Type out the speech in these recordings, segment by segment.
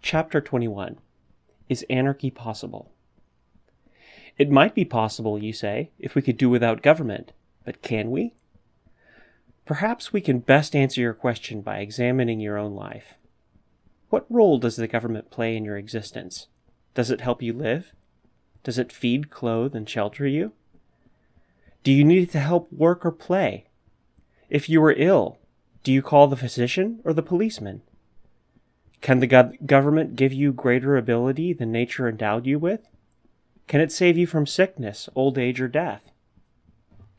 Chapter 21 Is Anarchy Possible? It might be possible, you say, if we could do without government, but can we? Perhaps we can best answer your question by examining your own life. What role does the government play in your existence? Does it help you live? Does it feed, clothe, and shelter you? Do you need it to help work or play? If you are ill, do you call the physician or the policeman? Can the go- government give you greater ability than nature endowed you with? Can it save you from sickness, old age, or death?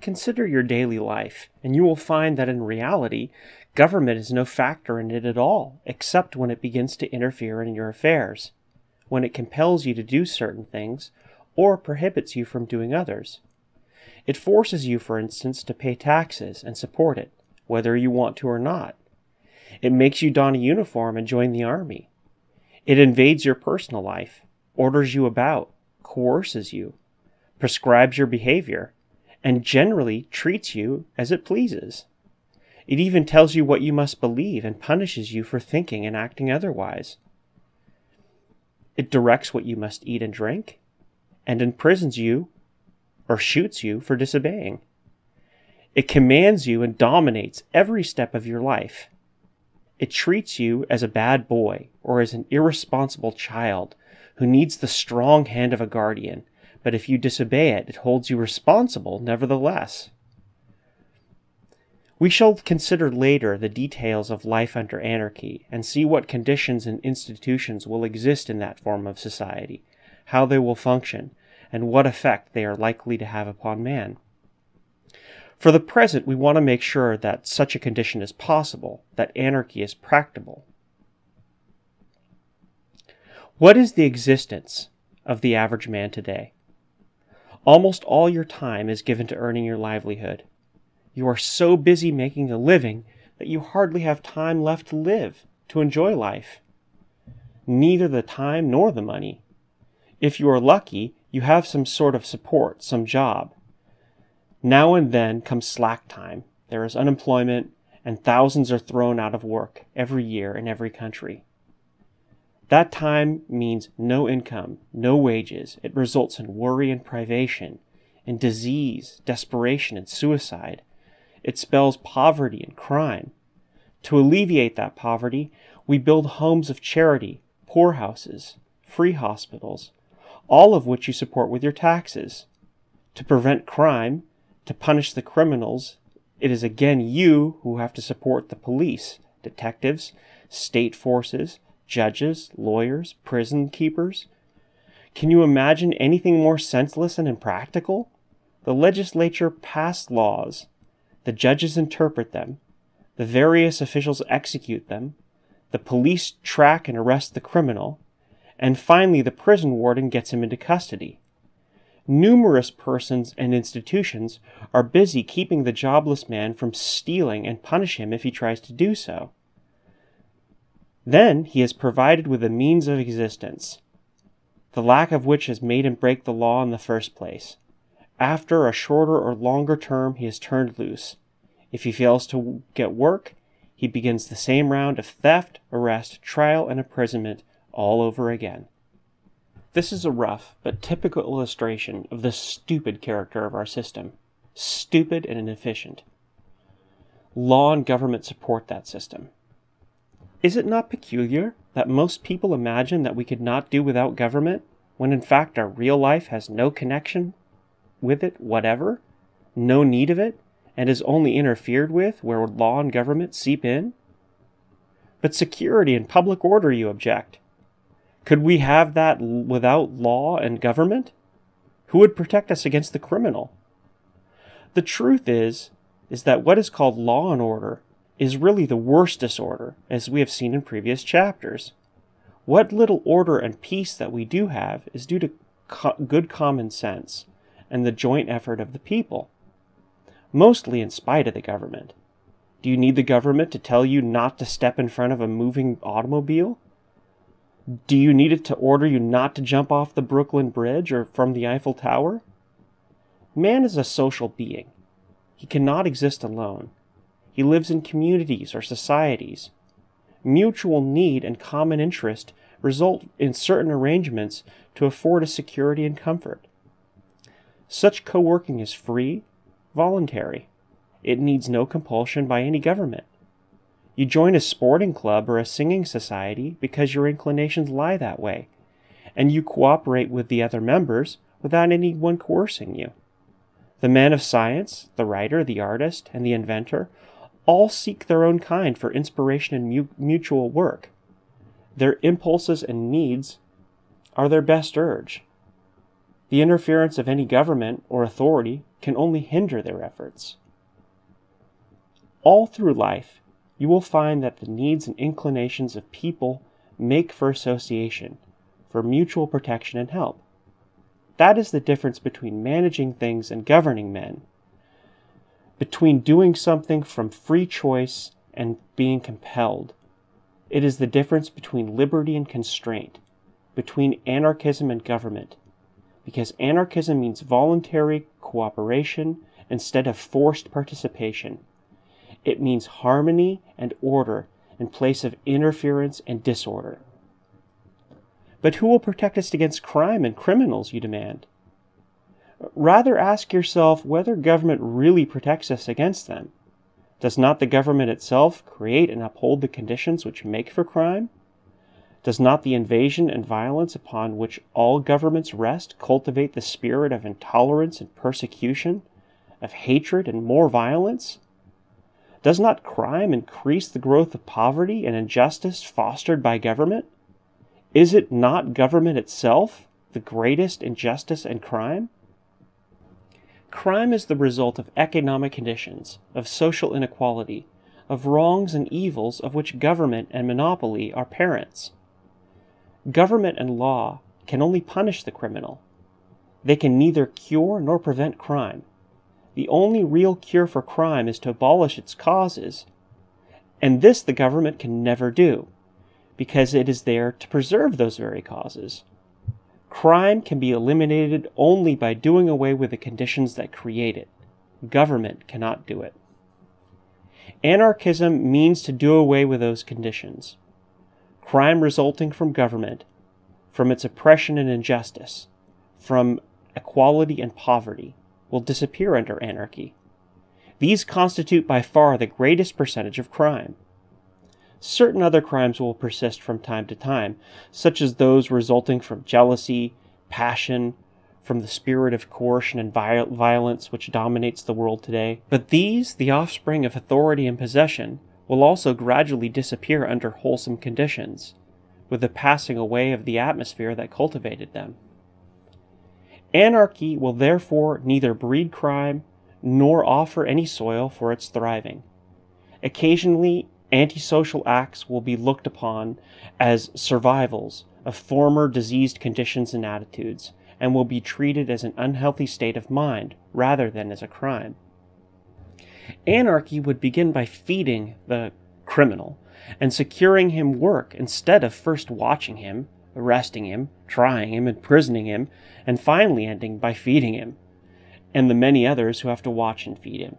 Consider your daily life, and you will find that in reality, government is no factor in it at all, except when it begins to interfere in your affairs, when it compels you to do certain things, or prohibits you from doing others. It forces you, for instance, to pay taxes and support it, whether you want to or not. It makes you don a uniform and join the army. It invades your personal life, orders you about, coerces you, prescribes your behavior, and generally treats you as it pleases. It even tells you what you must believe and punishes you for thinking and acting otherwise. It directs what you must eat and drink, and imprisons you or shoots you for disobeying. It commands you and dominates every step of your life. It treats you as a bad boy or as an irresponsible child who needs the strong hand of a guardian, but if you disobey it, it holds you responsible nevertheless. We shall consider later the details of life under anarchy and see what conditions and institutions will exist in that form of society, how they will function, and what effect they are likely to have upon man. For the present, we want to make sure that such a condition is possible, that anarchy is practicable. What is the existence of the average man today? Almost all your time is given to earning your livelihood. You are so busy making a living that you hardly have time left to live, to enjoy life. Neither the time nor the money. If you are lucky, you have some sort of support, some job. Now and then comes slack time. There is unemployment, and thousands are thrown out of work every year in every country. That time means no income, no wages. It results in worry and privation, in disease, desperation, and suicide. It spells poverty and crime. To alleviate that poverty, we build homes of charity, poorhouses, free hospitals, all of which you support with your taxes. To prevent crime, to punish the criminals, it is again you who have to support the police, detectives, state forces, judges, lawyers, prison keepers. Can you imagine anything more senseless and impractical? The legislature passed laws, the judges interpret them, the various officials execute them, the police track and arrest the criminal, and finally the prison warden gets him into custody. Numerous persons and institutions are busy keeping the jobless man from stealing and punish him if he tries to do so. Then he is provided with a means of existence, the lack of which has made him break the law in the first place. After a shorter or longer term, he is turned loose. If he fails to get work, he begins the same round of theft, arrest, trial, and imprisonment all over again. This is a rough but typical illustration of the stupid character of our system. Stupid and inefficient. Law and government support that system. Is it not peculiar that most people imagine that we could not do without government, when in fact our real life has no connection with it whatever, no need of it, and is only interfered with where law and government seep in? But security and public order, you object. Could we have that without law and government? Who would protect us against the criminal? The truth is, is that what is called law and order is really the worst disorder, as we have seen in previous chapters. What little order and peace that we do have is due to co- good common sense and the joint effort of the people, mostly in spite of the government. Do you need the government to tell you not to step in front of a moving automobile? Do you need it to order you not to jump off the Brooklyn Bridge or from the Eiffel Tower? Man is a social being. He cannot exist alone. He lives in communities or societies. Mutual need and common interest result in certain arrangements to afford us security and comfort. Such co working is free, voluntary. It needs no compulsion by any government. You join a sporting club or a singing society because your inclinations lie that way, and you cooperate with the other members without anyone coercing you. The man of science, the writer, the artist, and the inventor all seek their own kind for inspiration and mu- mutual work. Their impulses and needs are their best urge. The interference of any government or authority can only hinder their efforts. All through life, you will find that the needs and inclinations of people make for association, for mutual protection and help. That is the difference between managing things and governing men, between doing something from free choice and being compelled. It is the difference between liberty and constraint, between anarchism and government, because anarchism means voluntary cooperation instead of forced participation. It means harmony and order in place of interference and disorder. But who will protect us against crime and criminals, you demand? Rather ask yourself whether government really protects us against them. Does not the government itself create and uphold the conditions which make for crime? Does not the invasion and violence upon which all governments rest cultivate the spirit of intolerance and persecution, of hatred and more violence? Does not crime increase the growth of poverty and injustice fostered by government? Is it not government itself the greatest injustice and crime? Crime is the result of economic conditions, of social inequality, of wrongs and evils of which government and monopoly are parents. Government and law can only punish the criminal. They can neither cure nor prevent crime. The only real cure for crime is to abolish its causes, and this the government can never do because it is there to preserve those very causes. Crime can be eliminated only by doing away with the conditions that create it. Government cannot do it. Anarchism means to do away with those conditions. Crime resulting from government, from its oppression and injustice, from equality and poverty, will disappear under anarchy. These constitute by far the greatest percentage of crime certain other crimes will persist from time to time, such as those resulting from jealousy, passion, from the spirit of coercion and violence which dominates the world today. But these, the offspring of authority and possession, will also gradually disappear under wholesome conditions, with the passing away of the atmosphere that cultivated them. Anarchy will therefore neither breed crime nor offer any soil for its thriving. Occasionally, antisocial acts will be looked upon as survivals of former diseased conditions and attitudes, and will be treated as an unhealthy state of mind rather than as a crime. Anarchy would begin by feeding the criminal and securing him work instead of first watching him, arresting him, trying him, imprisoning him, and finally ending by feeding him, and the many others who have to watch and feed him.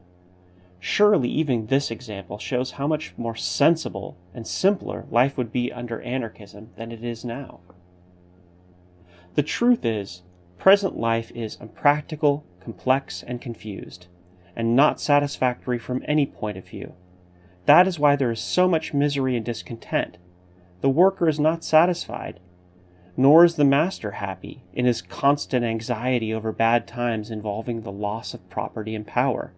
Surely, even this example shows how much more sensible and simpler life would be under anarchism than it is now. The truth is, present life is impractical, complex, and confused, and not satisfactory from any point of view. That is why there is so much misery and discontent. The worker is not satisfied, nor is the master happy in his constant anxiety over bad times involving the loss of property and power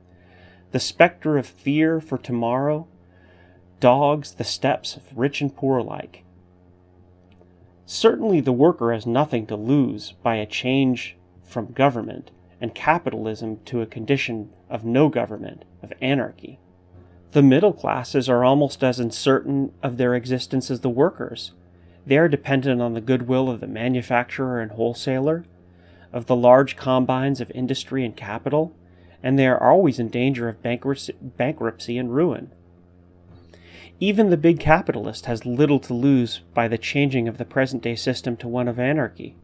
the specter of fear for tomorrow dogs the steps of rich and poor alike. Certainly, the worker has nothing to lose by a change from government and capitalism to a condition of no government, of anarchy. The middle classes are almost as uncertain of their existence as the workers. They are dependent on the goodwill of the manufacturer and wholesaler, of the large combines of industry and capital, and they are always in danger of bankruptcy and ruin. Even the big capitalist has little to lose by the changing of the present day system to one of anarchy,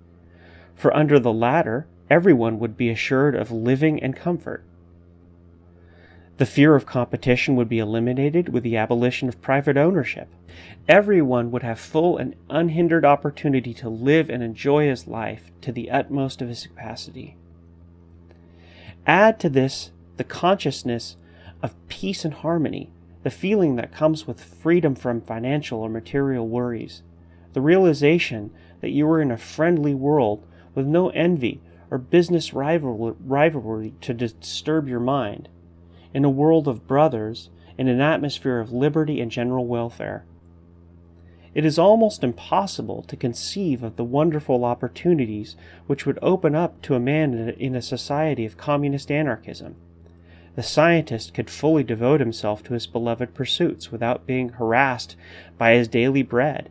for under the latter, everyone would be assured of living and comfort. The fear of competition would be eliminated with the abolition of private ownership. Everyone would have full and unhindered opportunity to live and enjoy his life to the utmost of his capacity. Add to this the consciousness of peace and harmony, the feeling that comes with freedom from financial or material worries, the realization that you are in a friendly world with no envy or business rivalry to disturb your mind in a world of brothers, in an atmosphere of liberty and general welfare. It is almost impossible to conceive of the wonderful opportunities which would open up to a man in a society of communist anarchism. The scientist could fully devote himself to his beloved pursuits without being harassed by his daily bread.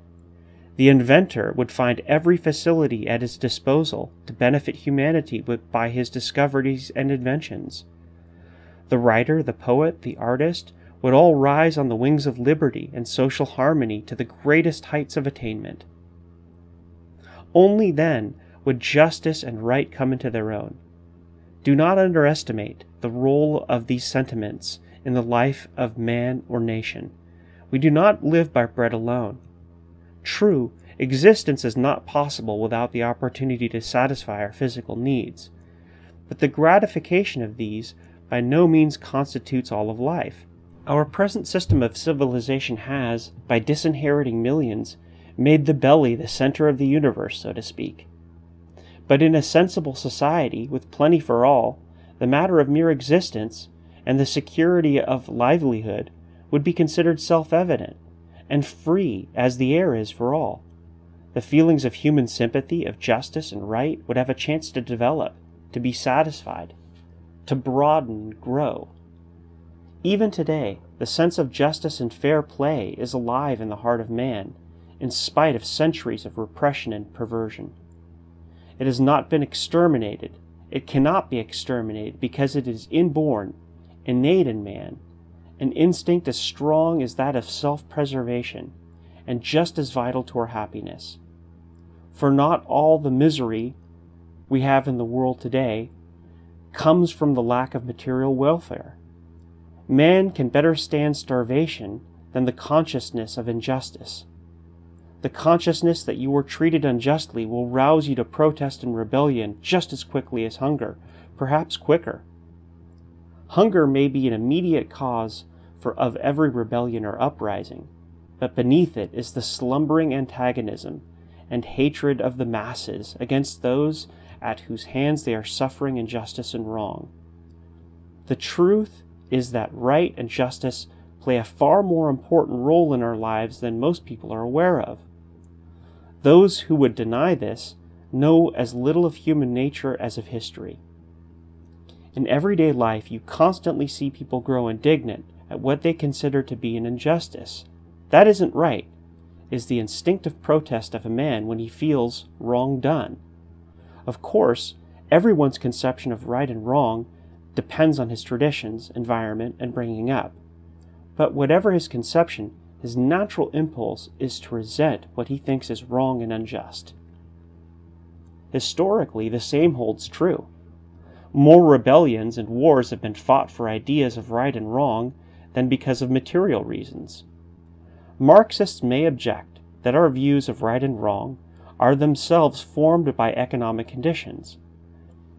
The inventor would find every facility at his disposal to benefit humanity by his discoveries and inventions. The writer, the poet, the artist would all rise on the wings of liberty and social harmony to the greatest heights of attainment. Only then would justice and right come into their own. Do not underestimate the role of these sentiments in the life of man or nation. We do not live by bread alone. True, existence is not possible without the opportunity to satisfy our physical needs, but the gratification of these by no means constitutes all of life. Our present system of civilization has, by disinheriting millions, made the belly the center of the universe, so to speak. But in a sensible society, with plenty for all, the matter of mere existence and the security of livelihood would be considered self evident, and free as the air is for all. The feelings of human sympathy, of justice and right, would have a chance to develop, to be satisfied to broaden and grow. Even today, the sense of justice and fair play is alive in the heart of man, in spite of centuries of repression and perversion. It has not been exterminated. It cannot be exterminated because it is inborn, innate in man, an instinct as strong as that of self preservation, and just as vital to our happiness. For not all the misery we have in the world today comes from the lack of material welfare. Man can better stand starvation than the consciousness of injustice. The consciousness that you were treated unjustly will rouse you to protest and rebellion just as quickly as hunger, perhaps quicker. Hunger may be an immediate cause for of every rebellion or uprising, but beneath it is the slumbering antagonism and hatred of the masses against those at whose hands they are suffering injustice and wrong. The truth is that right and justice play a far more important role in our lives than most people are aware of. Those who would deny this know as little of human nature as of history. In everyday life, you constantly see people grow indignant at what they consider to be an injustice. That isn't right, is the instinctive protest of a man when he feels wrong done. Of course, everyone's conception of right and wrong depends on his traditions, environment, and bringing up. But whatever his conception, his natural impulse is to resent what he thinks is wrong and unjust. Historically, the same holds true. More rebellions and wars have been fought for ideas of right and wrong than because of material reasons. Marxists may object that our views of right and wrong are themselves formed by economic conditions.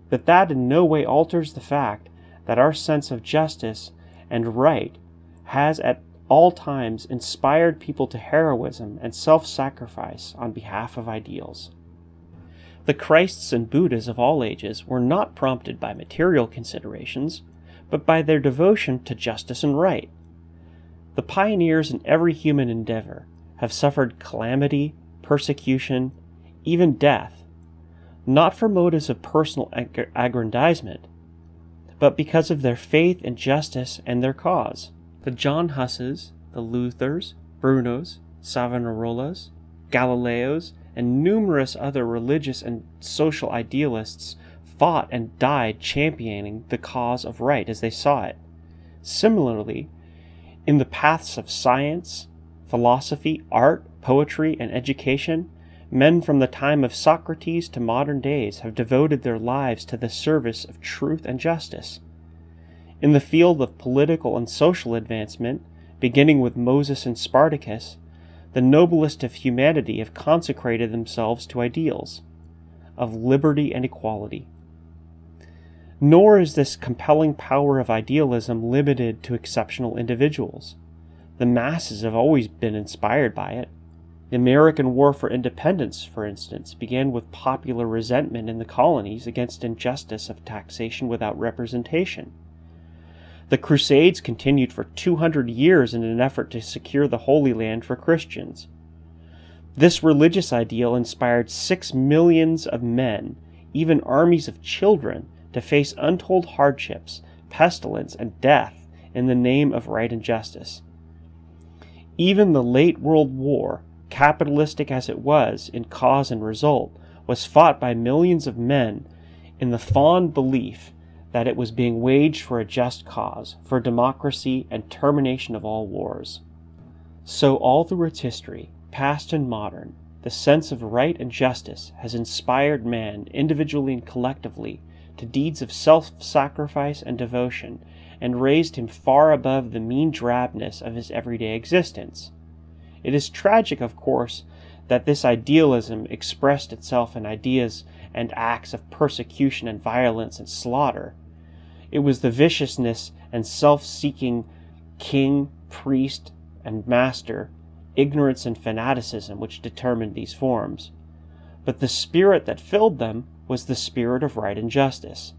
But that in no way alters the fact that our sense of justice and right has at all times inspired people to heroism and self sacrifice on behalf of ideals. The Christs and Buddhas of all ages were not prompted by material considerations, but by their devotion to justice and right. The pioneers in every human endeavor have suffered calamity, persecution, even death, not for motives of personal aggrandizement, but because of their faith in justice and their cause. The John Husses, the Luthers, Brunos, Savonarolas, Galileos, and numerous other religious and social idealists fought and died championing the cause of right as they saw it. Similarly, in the paths of science, philosophy, art, poetry, and education, Men from the time of Socrates to modern days have devoted their lives to the service of truth and justice. In the field of political and social advancement, beginning with Moses and Spartacus, the noblest of humanity have consecrated themselves to ideals of liberty and equality. Nor is this compelling power of idealism limited to exceptional individuals. The masses have always been inspired by it. The American War for Independence, for instance, began with popular resentment in the colonies against injustice of taxation without representation. The Crusades continued for 200 years in an effort to secure the Holy Land for Christians. This religious ideal inspired six millions of men, even armies of children, to face untold hardships, pestilence, and death in the name of right and justice. Even the late World War, capitalistic as it was in cause and result, was fought by millions of men in the fond belief that it was being waged for a just cause, for democracy and termination of all wars. So, all through its history, past and modern, the sense of right and justice has inspired man, individually and collectively, to deeds of self sacrifice and devotion, and raised him far above the mean drabness of his everyday existence. It is tragic, of course, that this idealism expressed itself in ideas and acts of persecution and violence and slaughter. It was the viciousness and self seeking king, priest, and master, ignorance and fanaticism which determined these forms. But the spirit that filled them was the spirit of right and justice.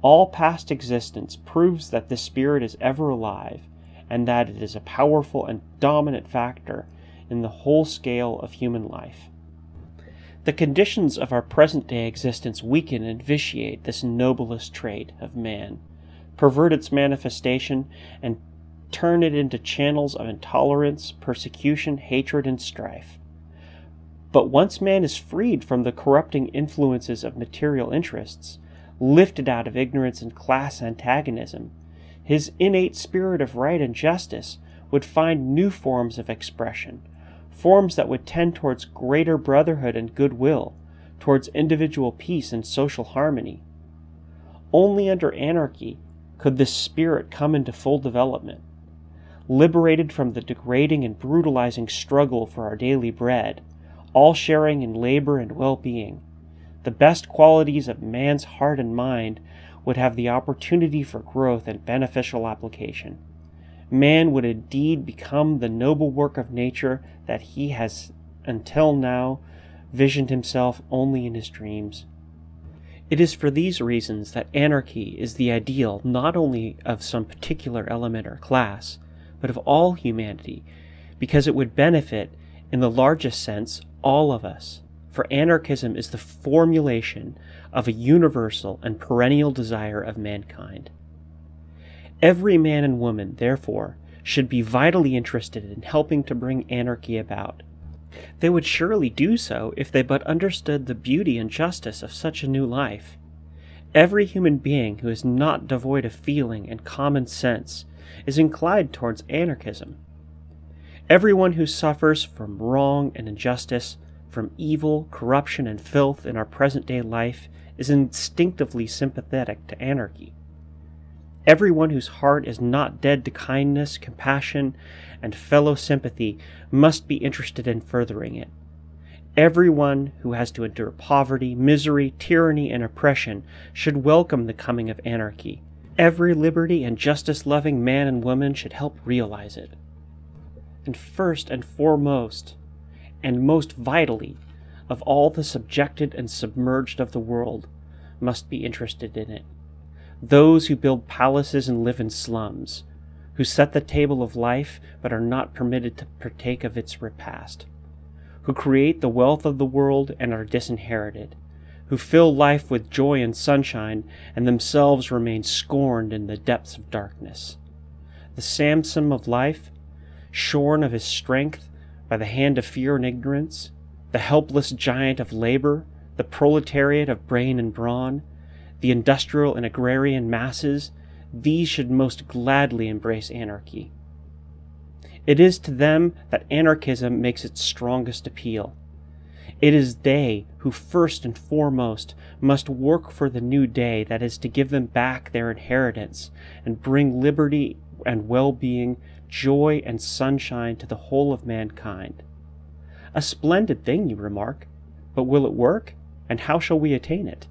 All past existence proves that this spirit is ever alive and that it is a powerful and dominant factor in the whole scale of human life. The conditions of our present day existence weaken and vitiate this noblest trait of man, pervert its manifestation, and turn it into channels of intolerance, persecution, hatred, and strife. But once man is freed from the corrupting influences of material interests, lifted out of ignorance and class antagonism, his innate spirit of right and justice would find new forms of expression, forms that would tend towards greater brotherhood and goodwill, towards individual peace and social harmony. Only under anarchy could this spirit come into full development. Liberated from the degrading and brutalizing struggle for our daily bread, all sharing in labor and well being, the best qualities of man's heart and mind would have the opportunity for growth and beneficial application. Man would indeed become the noble work of nature that he has until now visioned himself only in his dreams. It is for these reasons that anarchy is the ideal not only of some particular element or class, but of all humanity, because it would benefit, in the largest sense, all of us. For anarchism is the formulation of a universal and perennial desire of mankind. Every man and woman, therefore, should be vitally interested in helping to bring anarchy about. They would surely do so if they but understood the beauty and justice of such a new life. Every human being who is not devoid of feeling and common sense is inclined towards anarchism. Everyone who suffers from wrong and injustice, from evil, corruption, and filth in our present day life is instinctively sympathetic to anarchy. Everyone whose heart is not dead to kindness, compassion, and fellow sympathy must be interested in furthering it. Everyone who has to endure poverty, misery, tyranny, and oppression should welcome the coming of anarchy. Every liberty and justice loving man and woman should help realize it. And first and foremost, and most vitally, of all the subjected and submerged of the world must be interested in it. Those who build palaces and live in slums, who set the table of life but are not permitted to partake of its repast, who create the wealth of the world and are disinherited, who fill life with joy and sunshine and themselves remain scorned in the depths of darkness. The Samson of life, shorn of his strength by the hand of fear and ignorance, the helpless giant of labor, the proletariat of brain and brawn, the industrial and agrarian masses, these should most gladly embrace anarchy. It is to them that anarchism makes its strongest appeal. It is they who first and foremost must work for the new day that is to give them back their inheritance and bring liberty and well being, joy and sunshine to the whole of mankind. A splendid thing, you remark, but will it work, and how shall we attain it?